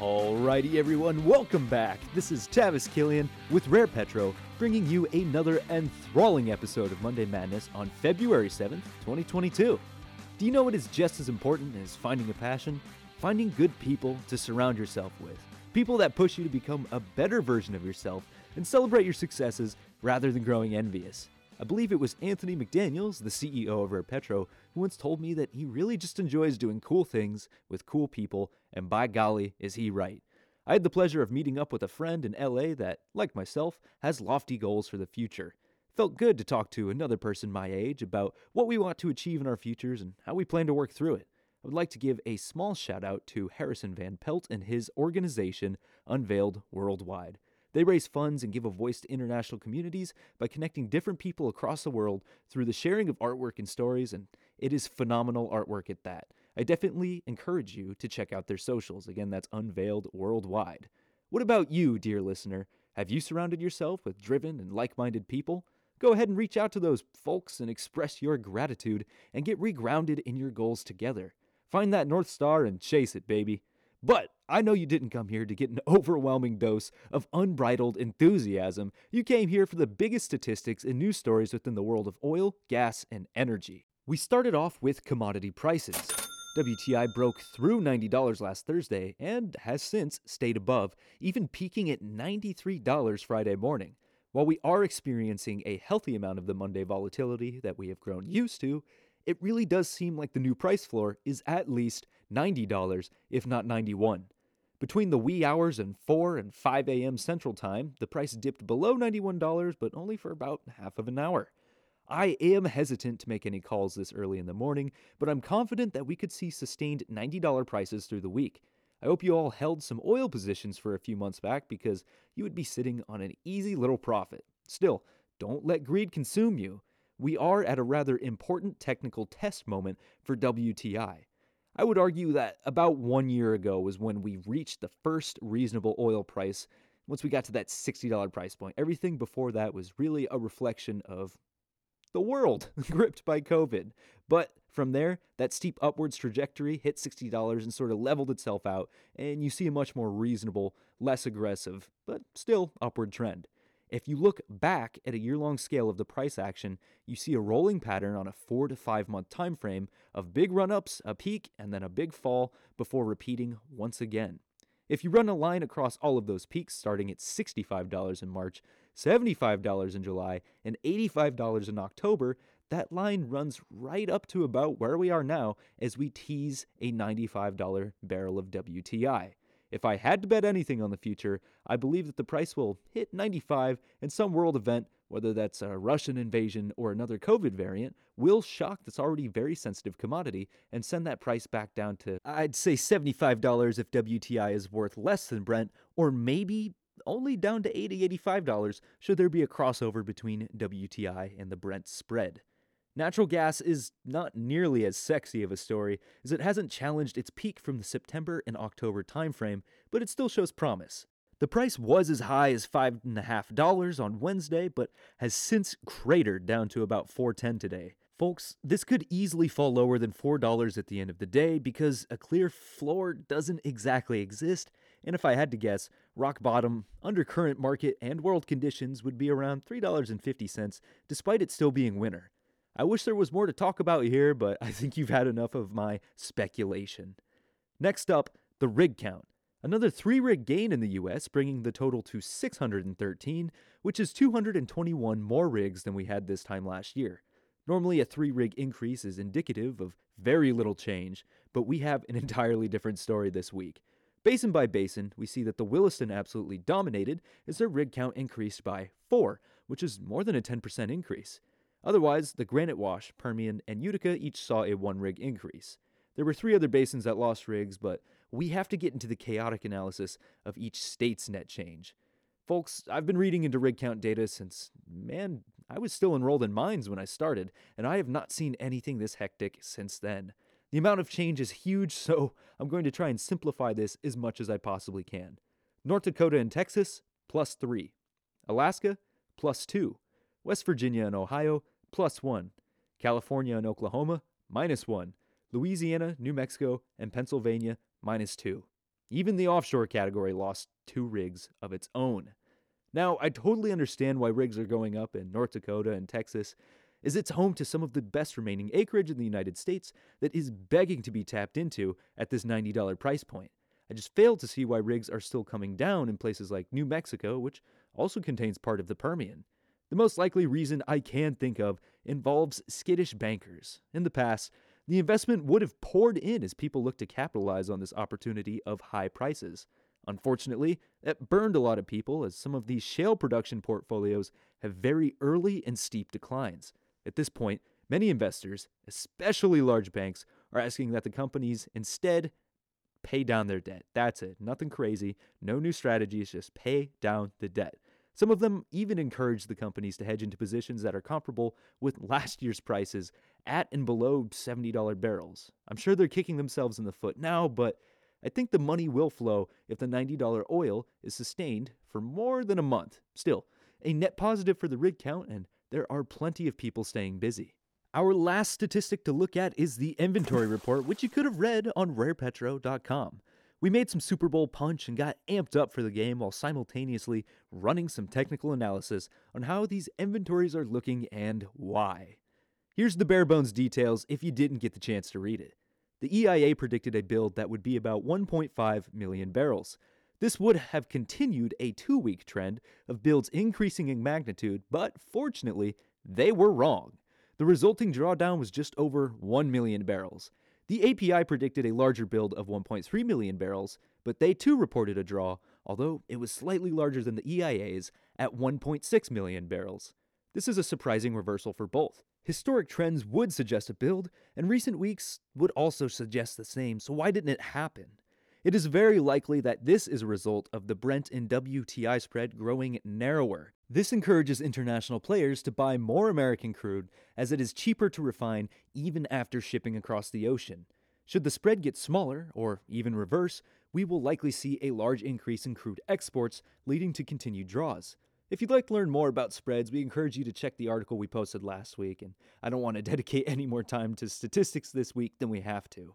Alrighty, everyone, welcome back. This is Tavis Killian with Rare Petro, bringing you another enthralling episode of Monday Madness on February 7th, 2022. Do you know what is just as important as finding a passion? Finding good people to surround yourself with. People that push you to become a better version of yourself and celebrate your successes rather than growing envious. I believe it was Anthony McDaniels, the CEO of Rare Petro, who once told me that he really just enjoys doing cool things with cool people, and by golly, is he right. I had the pleasure of meeting up with a friend in LA that, like myself, has lofty goals for the future. Felt good to talk to another person my age about what we want to achieve in our futures and how we plan to work through it. I would like to give a small shout out to Harrison Van Pelt and his organization, Unveiled Worldwide. They raise funds and give a voice to international communities by connecting different people across the world through the sharing of artwork and stories, and it is phenomenal artwork at that. I definitely encourage you to check out their socials. Again, that's Unveiled Worldwide. What about you, dear listener? Have you surrounded yourself with driven and like minded people? Go ahead and reach out to those folks and express your gratitude and get regrounded in your goals together. Find that North Star and chase it, baby. But I know you didn't come here to get an overwhelming dose of unbridled enthusiasm. You came here for the biggest statistics and news stories within the world of oil, gas, and energy. We started off with commodity prices. WTI broke through $90 last Thursday and has since stayed above, even peaking at $93 Friday morning. While we are experiencing a healthy amount of the Monday volatility that we have grown used to, it really does seem like the new price floor is at least $90, if not 91. Between the wee hours and 4 and 5 a.m. Central Time, the price dipped below $91, but only for about half of an hour. I am hesitant to make any calls this early in the morning, but I'm confident that we could see sustained $90 prices through the week. I hope you all held some oil positions for a few months back because you would be sitting on an easy little profit. Still, don't let greed consume you we are at a rather important technical test moment for WTI. I would argue that about one year ago was when we reached the first reasonable oil price once we got to that $60 price point. Everything before that was really a reflection of the world gripped by COVID. But from there, that steep upwards trajectory hit $60 and sort of leveled itself out, and you see a much more reasonable, less aggressive, but still upward trend. If you look back at a year-long scale of the price action, you see a rolling pattern on a 4 to 5 month time frame of big run-ups, a peak, and then a big fall before repeating once again. If you run a line across all of those peaks starting at $65 in March, $75 in July, and $85 in October, that line runs right up to about where we are now as we tease a $95 barrel of WTI. If I had to bet anything on the future, I believe that the price will hit 95 and some world event, whether that's a Russian invasion or another COVID variant, will shock this already very sensitive commodity and send that price back down to, I'd say $75 if WTI is worth less than Brent, or maybe only down to $80, $85 should there be a crossover between WTI and the Brent spread. Natural gas is not nearly as sexy of a story, as it hasn't challenged its peak from the September and October timeframe, but it still shows promise. The price was as high as $5.5 on Wednesday, but has since cratered down to about 410 today. Folks, this could easily fall lower than $4 at the end of the day because a clear floor doesn't exactly exist, and if I had to guess, rock bottom, under current market and world conditions, would be around $3.50 despite it still being winter. I wish there was more to talk about here, but I think you've had enough of my speculation. Next up, the rig count. Another three rig gain in the US, bringing the total to 613, which is 221 more rigs than we had this time last year. Normally, a three rig increase is indicative of very little change, but we have an entirely different story this week. Basin by basin, we see that the Williston absolutely dominated as their rig count increased by 4, which is more than a 10% increase. Otherwise, the Granite Wash, Permian, and Utica each saw a one rig increase. There were three other basins that lost rigs, but we have to get into the chaotic analysis of each state's net change. Folks, I've been reading into rig count data since, man, I was still enrolled in mines when I started, and I have not seen anything this hectic since then. The amount of change is huge, so I'm going to try and simplify this as much as I possibly can. North Dakota and Texas, plus 3. Alaska, plus 2. West Virginia and Ohio, plus 1. California and Oklahoma, minus 1. Louisiana, New Mexico, and Pennsylvania, minus 2. Even the offshore category lost two rigs of its own. Now, I totally understand why rigs are going up in North Dakota and Texas, as it's home to some of the best remaining acreage in the United States that is begging to be tapped into at this $90 price point. I just fail to see why rigs are still coming down in places like New Mexico, which also contains part of the Permian. The most likely reason I can think of involves skittish bankers. In the past, the investment would have poured in as people looked to capitalize on this opportunity of high prices. Unfortunately, that burned a lot of people as some of these shale production portfolios have very early and steep declines. At this point, many investors, especially large banks, are asking that the companies instead pay down their debt. That's it. Nothing crazy. No new strategies, just pay down the debt. Some of them even encourage the companies to hedge into positions that are comparable with last year's prices at and below $70 barrels. I'm sure they're kicking themselves in the foot now, but I think the money will flow if the $90 oil is sustained for more than a month. Still, a net positive for the rig count, and there are plenty of people staying busy. Our last statistic to look at is the inventory report, which you could have read on rarepetro.com. We made some Super Bowl punch and got amped up for the game while simultaneously running some technical analysis on how these inventories are looking and why. Here's the bare bones details if you didn't get the chance to read it. The EIA predicted a build that would be about 1.5 million barrels. This would have continued a two week trend of builds increasing in magnitude, but fortunately, they were wrong. The resulting drawdown was just over 1 million barrels. The API predicted a larger build of 1.3 million barrels, but they too reported a draw, although it was slightly larger than the EIA's at 1.6 million barrels. This is a surprising reversal for both. Historic trends would suggest a build, and recent weeks would also suggest the same, so why didn't it happen? It is very likely that this is a result of the Brent and WTI spread growing narrower. This encourages international players to buy more American crude as it is cheaper to refine even after shipping across the ocean. Should the spread get smaller, or even reverse, we will likely see a large increase in crude exports, leading to continued draws. If you'd like to learn more about spreads, we encourage you to check the article we posted last week, and I don't want to dedicate any more time to statistics this week than we have to.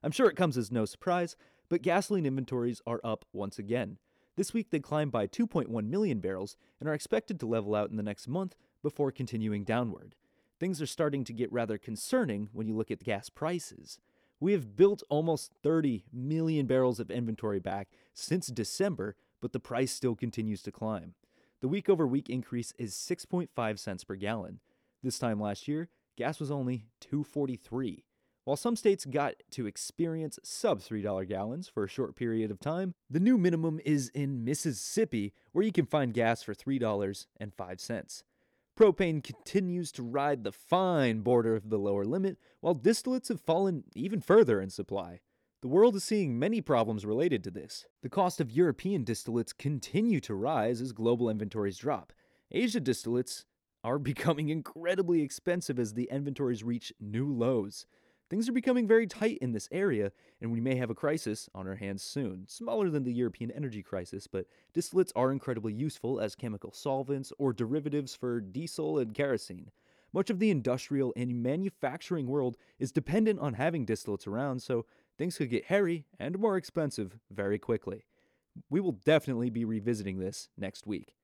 I'm sure it comes as no surprise, but gasoline inventories are up once again. This week they climbed by 2.1 million barrels and are expected to level out in the next month before continuing downward. Things are starting to get rather concerning when you look at the gas prices. We have built almost 30 million barrels of inventory back since December, but the price still continues to climb. The week over week increase is 6.5 cents per gallon. This time last year, gas was only 243. While some states got to experience sub $3 gallons for a short period of time, the new minimum is in Mississippi, where you can find gas for $3.05. Propane continues to ride the fine border of the lower limit, while distillates have fallen even further in supply. The world is seeing many problems related to this. The cost of European distillates continue to rise as global inventories drop. Asia distillates are becoming incredibly expensive as the inventories reach new lows. Things are becoming very tight in this area, and we may have a crisis on our hands soon. Smaller than the European energy crisis, but distillates are incredibly useful as chemical solvents or derivatives for diesel and kerosene. Much of the industrial and manufacturing world is dependent on having distillates around, so things could get hairy and more expensive very quickly. We will definitely be revisiting this next week.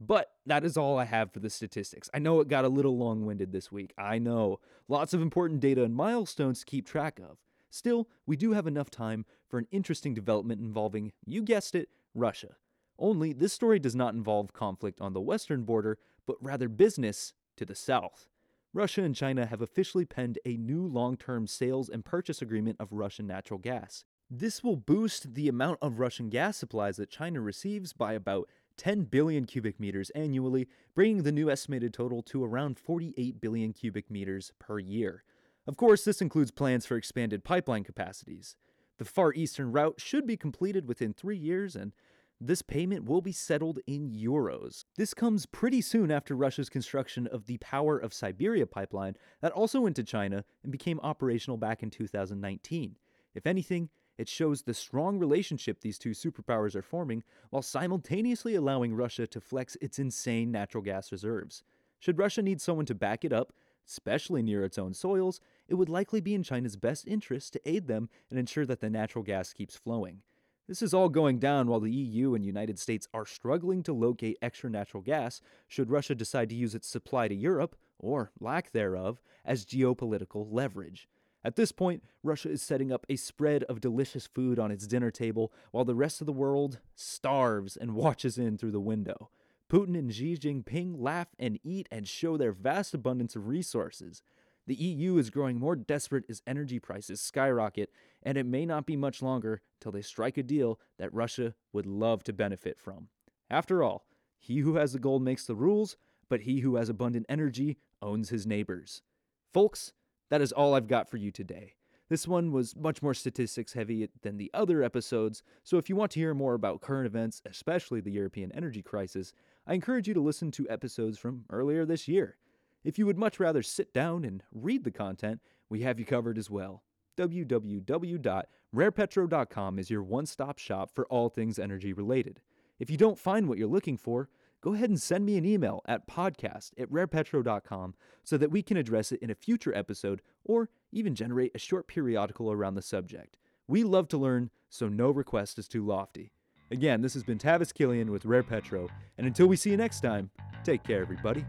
But that is all I have for the statistics. I know it got a little long winded this week. I know. Lots of important data and milestones to keep track of. Still, we do have enough time for an interesting development involving, you guessed it, Russia. Only this story does not involve conflict on the western border, but rather business to the south. Russia and China have officially penned a new long term sales and purchase agreement of Russian natural gas. This will boost the amount of Russian gas supplies that China receives by about 10 billion cubic meters annually, bringing the new estimated total to around 48 billion cubic meters per year. Of course, this includes plans for expanded pipeline capacities. The Far Eastern route should be completed within three years, and this payment will be settled in euros. This comes pretty soon after Russia's construction of the Power of Siberia pipeline that also went to China and became operational back in 2019. If anything, it shows the strong relationship these two superpowers are forming while simultaneously allowing Russia to flex its insane natural gas reserves. Should Russia need someone to back it up, especially near its own soils, it would likely be in China's best interest to aid them and ensure that the natural gas keeps flowing. This is all going down while the EU and United States are struggling to locate extra natural gas should Russia decide to use its supply to Europe, or lack thereof, as geopolitical leverage. At this point, Russia is setting up a spread of delicious food on its dinner table while the rest of the world starves and watches in through the window. Putin and Xi Jinping laugh and eat and show their vast abundance of resources. The EU is growing more desperate as energy prices skyrocket, and it may not be much longer till they strike a deal that Russia would love to benefit from. After all, he who has the gold makes the rules, but he who has abundant energy owns his neighbors. Folks, that is all I've got for you today. This one was much more statistics heavy than the other episodes, so if you want to hear more about current events, especially the European energy crisis, I encourage you to listen to episodes from earlier this year. If you would much rather sit down and read the content, we have you covered as well. www.rarepetro.com is your one stop shop for all things energy related. If you don't find what you're looking for, go ahead and send me an email at podcast at rarepetro.com so that we can address it in a future episode or even generate a short periodical around the subject. We love to learn, so no request is too lofty. Again, this has been Tavis Killian with Rare Petro, and until we see you next time, take care, everybody.